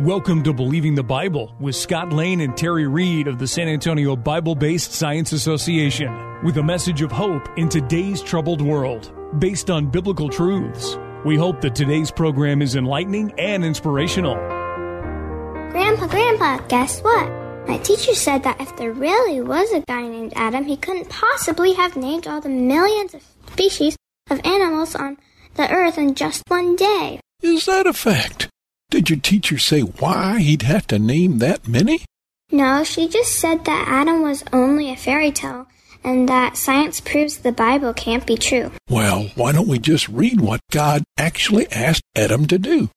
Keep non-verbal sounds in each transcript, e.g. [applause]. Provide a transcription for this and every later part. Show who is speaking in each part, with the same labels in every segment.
Speaker 1: Welcome to Believing the Bible with Scott Lane and Terry Reed of the San Antonio Bible Based Science Association with a message of hope in today's troubled world based on biblical truths. We hope that today's program is enlightening and inspirational.
Speaker 2: Grandpa, Grandpa, guess what? My teacher said that if there really was a guy named Adam, he couldn't possibly have named all the millions of species of animals on the earth in just one day.
Speaker 3: Is that a fact? Did your teacher say why he'd have to name that many?
Speaker 2: No, she just said that Adam was only a fairy tale and that science proves the Bible can't be true.
Speaker 3: Well, why don't we just read what God actually asked Adam to do?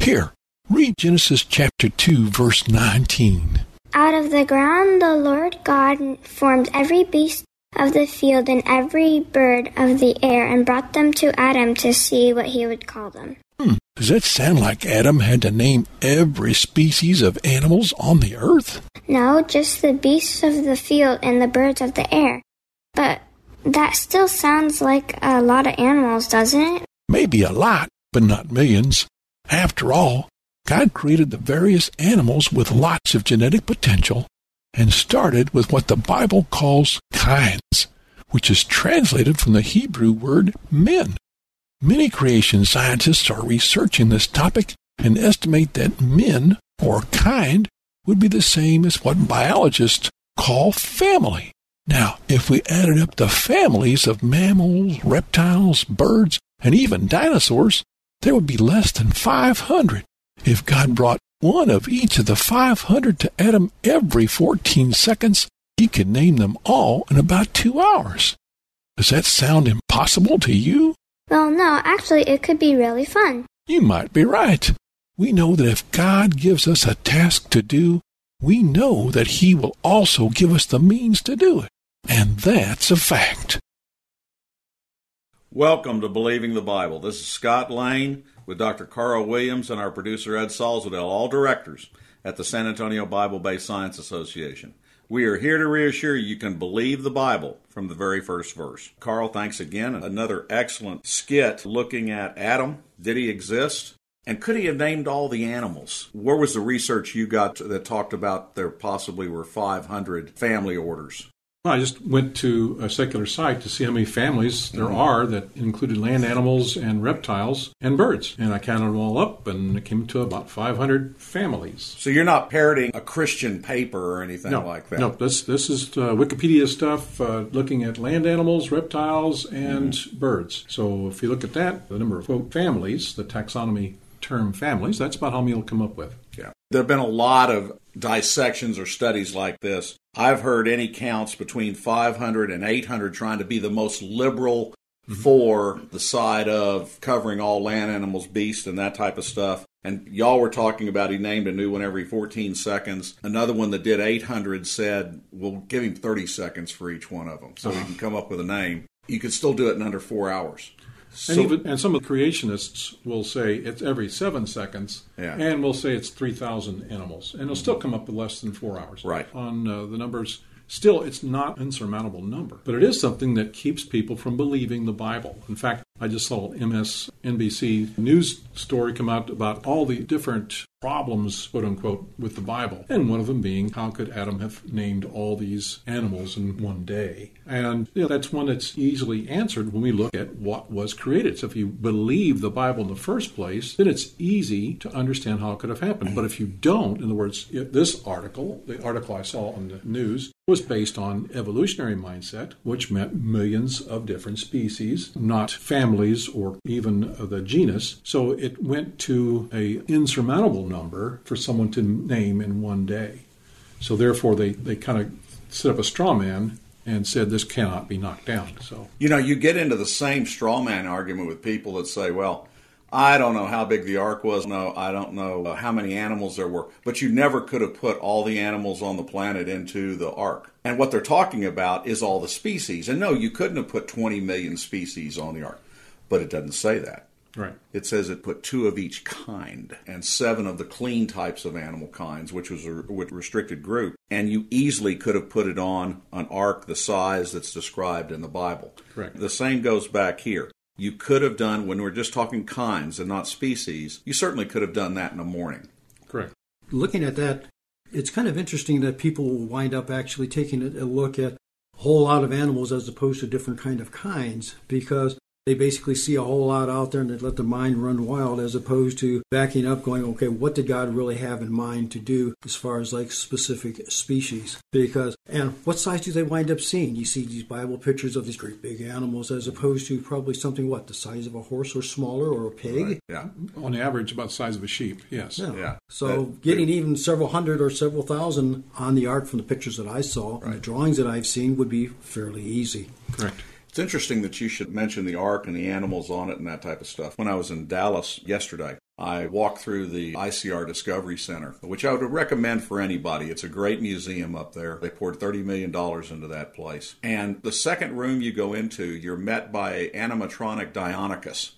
Speaker 3: Here, read Genesis chapter 2, verse 19.
Speaker 2: Out of the ground the Lord God formed every beast of the field and every bird of the air and brought them to Adam to see what he would call them.
Speaker 3: Does that sound like Adam had to name every species of animals on the earth?
Speaker 2: No, just the beasts of the field and the birds of the air. But that still sounds like a lot of animals, doesn't it?
Speaker 3: Maybe a lot, but not millions. After all, God created the various animals with lots of genetic potential and started with what the Bible calls kinds, which is translated from the Hebrew word min. Many creation scientists are researching this topic and estimate that min, or kind, would be the same as what biologists call family. Now, if we added up the families of mammals, reptiles, birds, and even dinosaurs, there would be less than 500. If God brought one of each of the 500 to Adam every 14 seconds, he could name them all in about two hours. Does that sound impossible to you?
Speaker 2: Well, no, actually, it could be really fun.
Speaker 3: You might be right. We know that if God gives us a task to do, we know that He will also give us the means to do it. And that's a fact.
Speaker 4: Welcome to Believing the Bible. This is Scott Lane with Dr. Carl Williams and our producer Ed Salzadell, all directors at the San Antonio Bible Based Science Association. We are here to reassure you you can believe the Bible from the very first verse. Carl, thanks again. Another excellent skit looking at Adam. Did he exist? And could he have named all the animals? Where was the research you got that talked about there possibly were 500 family orders?
Speaker 5: I just went to a secular site to see how many families there are that included land animals and reptiles and birds. And I counted them all up and it came to about 500 families.
Speaker 4: So you're not parroting a Christian paper or anything
Speaker 5: no,
Speaker 4: like that?
Speaker 5: No, this, this is uh, Wikipedia stuff uh, looking at land animals, reptiles, and mm-hmm. birds. So if you look at that, the number of quote, families, the taxonomy term families, that's about how many you'll come up with.
Speaker 4: Yeah. There have been a lot of dissections or studies like this. I've heard any counts between 500 and 800 trying to be the most liberal mm-hmm. for the side of covering all land animals, beasts, and that type of stuff. And y'all were talking about he named a new one every 14 seconds. Another one that did 800 said, we'll give him 30 seconds for each one of them so he can come up with a name. You could still do it in under four hours.
Speaker 5: And, even, and some of the creationists will say it's every seven seconds, yeah. and we'll say it's 3,000 animals. And it'll still come up with less than four hours.
Speaker 4: Right.
Speaker 5: On uh, the numbers Still, it's not an insurmountable number, but it is something that keeps people from believing the Bible. In fact, I just saw MSNBC news story come out about all the different problems, quote unquote, with the Bible. And one of them being, how could Adam have named all these animals in one day? And you know, that's one that's easily answered when we look at what was created. So if you believe the Bible in the first place, then it's easy to understand how it could have happened. But if you don't, in other words, this article, the article I saw on the news, was based on evolutionary mindset, which meant millions of different species, not families or even the genus. So it went to a insurmountable number for someone to name in one day. So therefore, they, they kind of set up a straw man and said this cannot be knocked down. So
Speaker 4: You know, you get into the same straw man argument with people that say, well, I don't know how big the ark was. No, I don't know uh, how many animals there were. But you never could have put all the animals on the planet into the ark. And what they're talking about is all the species. And no, you couldn't have put 20 million species on the ark. But it doesn't say that.
Speaker 5: right.
Speaker 4: It says it put two of each kind and seven of the clean types of animal kinds, which was a restricted group. And you easily could have put it on an ark the size that's described in the Bible.
Speaker 5: Correct.
Speaker 4: The same goes back here. You could have done, when we're just talking kinds and not species, you certainly could have done that in a morning.
Speaker 5: Correct.
Speaker 6: looking at that, it's kind of interesting that people will wind up actually taking a a look at a whole lot of animals as opposed to different kind of kinds because they basically see a whole lot out there and they let the mind run wild as opposed to backing up going okay what did god really have in mind to do as far as like specific species because and what size do they wind up seeing you see these bible pictures of these great big animals as opposed to probably something what the size of a horse or smaller or a pig
Speaker 4: Yeah.
Speaker 5: On average, about the size of a sheep. Yes.
Speaker 6: yeah.
Speaker 4: Yeah.
Speaker 6: So
Speaker 4: That-
Speaker 6: getting even several hundred or several thousand on the ark from the pictures that I saw and the drawings that I've seen would be fairly easy.
Speaker 5: Correct.
Speaker 4: It's interesting that you should mention the ark and the animals on it and that type of stuff. When I was in Dallas yesterday, I walked through the ICR Discovery Center, which I would recommend for anybody. It's a great museum up there. They poured $30 million into that place. And the second room you go into, you're met by animatronic Deinonychus,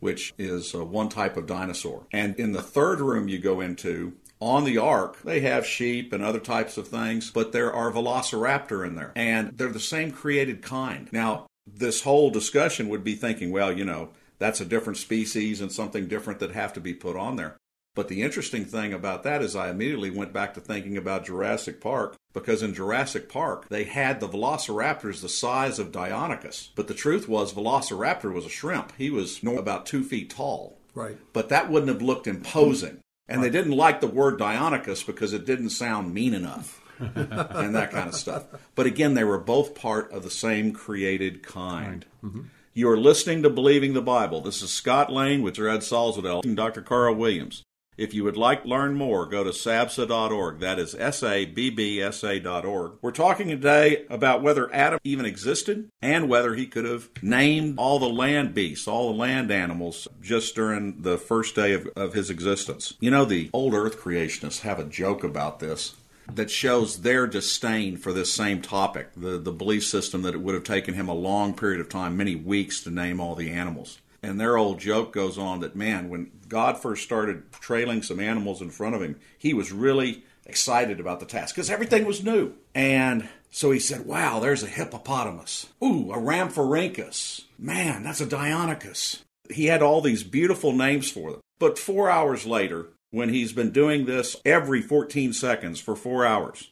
Speaker 4: which is uh, one type of dinosaur. And in the third room you go into, on the ark, they have sheep and other types of things, but there are velociraptor in there. And they're the same created kind. Now, this whole discussion would be thinking, well, you know, that's a different species and something different that have to be put on there. But the interesting thing about that is I immediately went back to thinking about Jurassic Park because in Jurassic Park they had the velociraptors the size of Deinonychus. But the truth was Velociraptor was a shrimp. He was about two feet tall
Speaker 6: Right.
Speaker 4: but that wouldn't have looked imposing. And they didn't like the word Deinonychus because it didn't sound mean enough [laughs] and that kind of stuff. But again, they were both part of the same created kind. Mm-hmm. You are listening to Believing the Bible. This is Scott Lane with Ed Salzadell and Dr. Carl Williams. If you would like to learn more, go to sabsa.org. That is S-A-B-B-S-A.org. We're talking today about whether Adam even existed and whether he could have named all the land beasts, all the land animals, just during the first day of, of his existence. You know, the old earth creationists have a joke about this that shows their disdain for this same topic, the, the belief system that it would have taken him a long period of time, many weeks, to name all the animals. And their old joke goes on that, man, when God first started trailing some animals in front of him, he was really excited about the task because everything was new. And so he said, wow, there's a hippopotamus. Ooh, a rhamphorhynchus. Man, that's a Deinonychus. He had all these beautiful names for them. But four hours later, when he's been doing this every 14 seconds for four hours,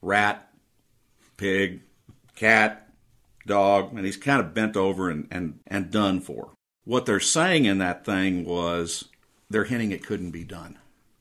Speaker 4: rat, pig, cat, dog, and he's kind of bent over and, and, and done for. What they're saying in that thing was they're hinting it couldn't be done,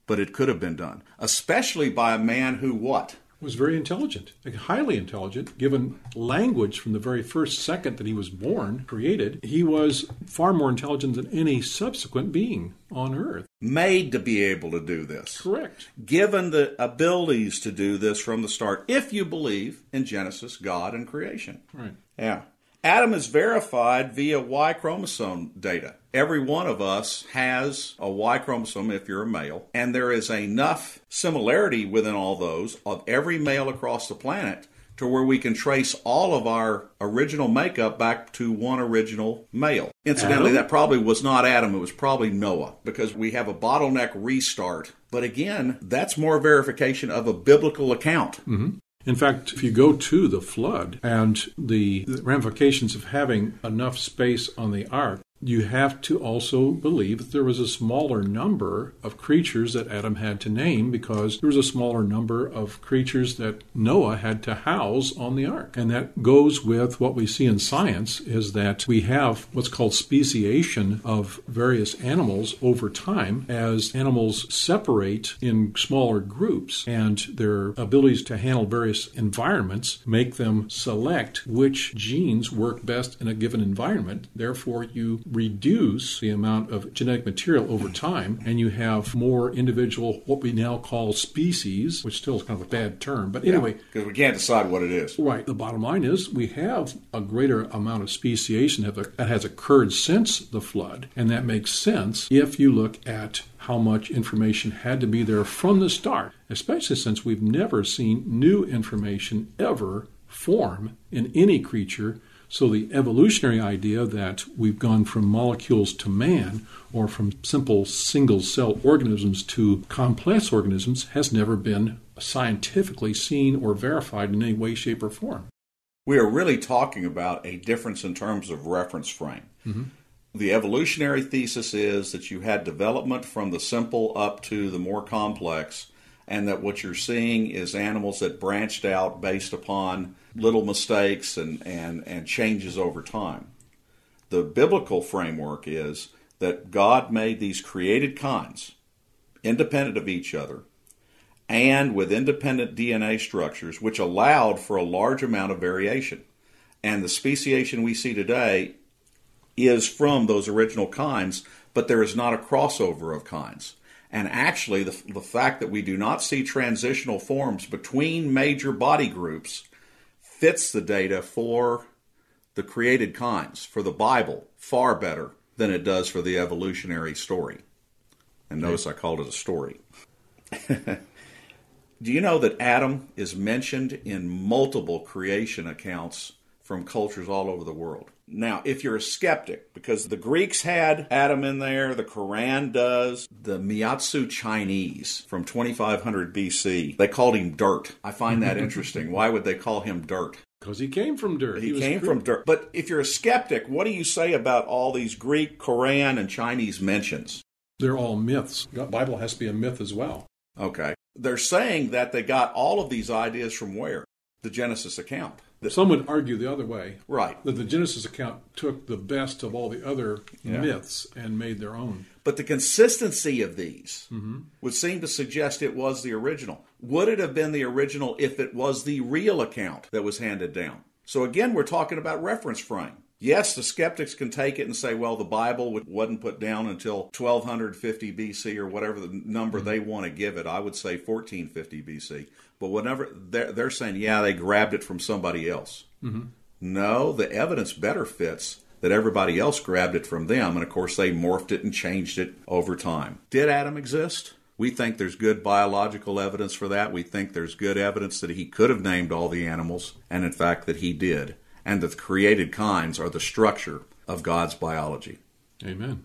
Speaker 4: but it could have been done, especially by a man who what?
Speaker 5: Was very intelligent, like, highly intelligent, given language from the very first second that he was born, created. He was far more intelligent than any subsequent being on earth.
Speaker 4: Made to be able to do this.
Speaker 5: Correct.
Speaker 4: Given the abilities to do this from the start, if you believe in Genesis, God, and creation.
Speaker 5: Right.
Speaker 4: Yeah. Adam is verified via Y chromosome data. Every one of us has a Y chromosome if you're a male, and there is enough similarity within all those of every male across the planet to where we can trace all of our original makeup back to one original male. Incidentally,
Speaker 5: Adam?
Speaker 4: that probably was not Adam, it was probably Noah, because we have a bottleneck restart. But again, that's more verification of a biblical account. Mm-hmm.
Speaker 5: In fact, if you go to the flood and the ramifications of having enough space on the ark, you have to also believe that there was a smaller number of creatures that Adam had to name because there was a smaller number of creatures that Noah had to house on the ark. And that goes with what we see in science is that we have what's called speciation of various animals over time as animals separate in smaller groups and their abilities to handle various environments make them select which genes work best in a given environment. Therefore, you reduce the amount of genetic material over time, and you have more individual, what we now call species, which still is kind of a bad term. But anyway,
Speaker 4: because yeah, we can't decide what it is.
Speaker 5: Right. The bottom line is we have a greater amount of speciation that has occurred since the flood, and that makes sense if you look at how much information had to be there from the start, especially since we've never seen new information ever form in any creature. So the evolutionary idea that we've gone from molecules to man or from simple single cell organisms to complex organisms has never been scientifically seen or verified in any way, shape, or form.
Speaker 4: We are really talking about a difference in terms of reference frame. Mm-hmm. The evolutionary thesis is that you had development from the simple up to the more complex, and that what you're seeing is animals that branched out based upon little mistakes and, and, and changes over time. The biblical framework is that God made these created kinds independent of each other and with independent DNA structures, which allowed for a large amount of variation. And the speciation we see today is from those original kinds, but there is not a crossover of kinds. And actually, the, the fact that we do not see transitional forms between major body groups fits the data for the created kinds, for the Bible, far better than it does for the evolutionary story. And notice I called it a story. [laughs] do you know that Adam is mentioned in multiple creation accounts from cultures all over the world? Now, if you're a skeptic, because the Greeks had Adam in there, the Quran does, the Miaotzu Chinese from 2500 BC, they called him dirt. I find that [laughs] interesting. Why would they call him dirt?
Speaker 5: Because he came from dirt.
Speaker 4: He, he came from dirt. But if you're a skeptic, what do you say about all these Greek, Quran, and Chinese mentions?
Speaker 5: They're all myths. The Bible has to be a myth as well.
Speaker 4: Okay. They're saying that they got all of these ideas from where? The Genesis account.
Speaker 5: Some would argue the other way.
Speaker 4: Right.
Speaker 5: That the Genesis account took the best of all the other yeah. myths and made their own.
Speaker 4: But the consistency of these mm-hmm. would seem to suggest it was the original. Would it have been the original if it was the real account that was handed down? So again, we're talking about reference frame. Yes, the skeptics can take it and say, well, the Bible wasn't put down until 1250 BC or whatever the number mm-hmm. they want to give it. I would say 1450 BC. But whenever they're, they're saying, yeah, they grabbed it from somebody else. Mm-hmm. No, the evidence better fits that everybody else grabbed it from them. And of course, they morphed it and changed it over time. Did Adam exist? We think there's good biological evidence for that. We think there's good evidence that he could have named all the animals, and in fact, that he did, and the created kinds are the structure of God's biology.
Speaker 5: Amen.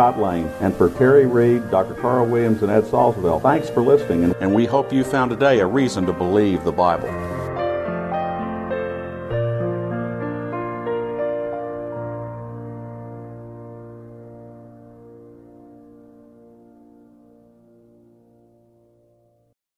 Speaker 4: Scott Lane. And for Terry Reed, Dr. Carl Williams, and Ed Salzwell, thanks for listening. And we hope you found today a reason to believe the Bible.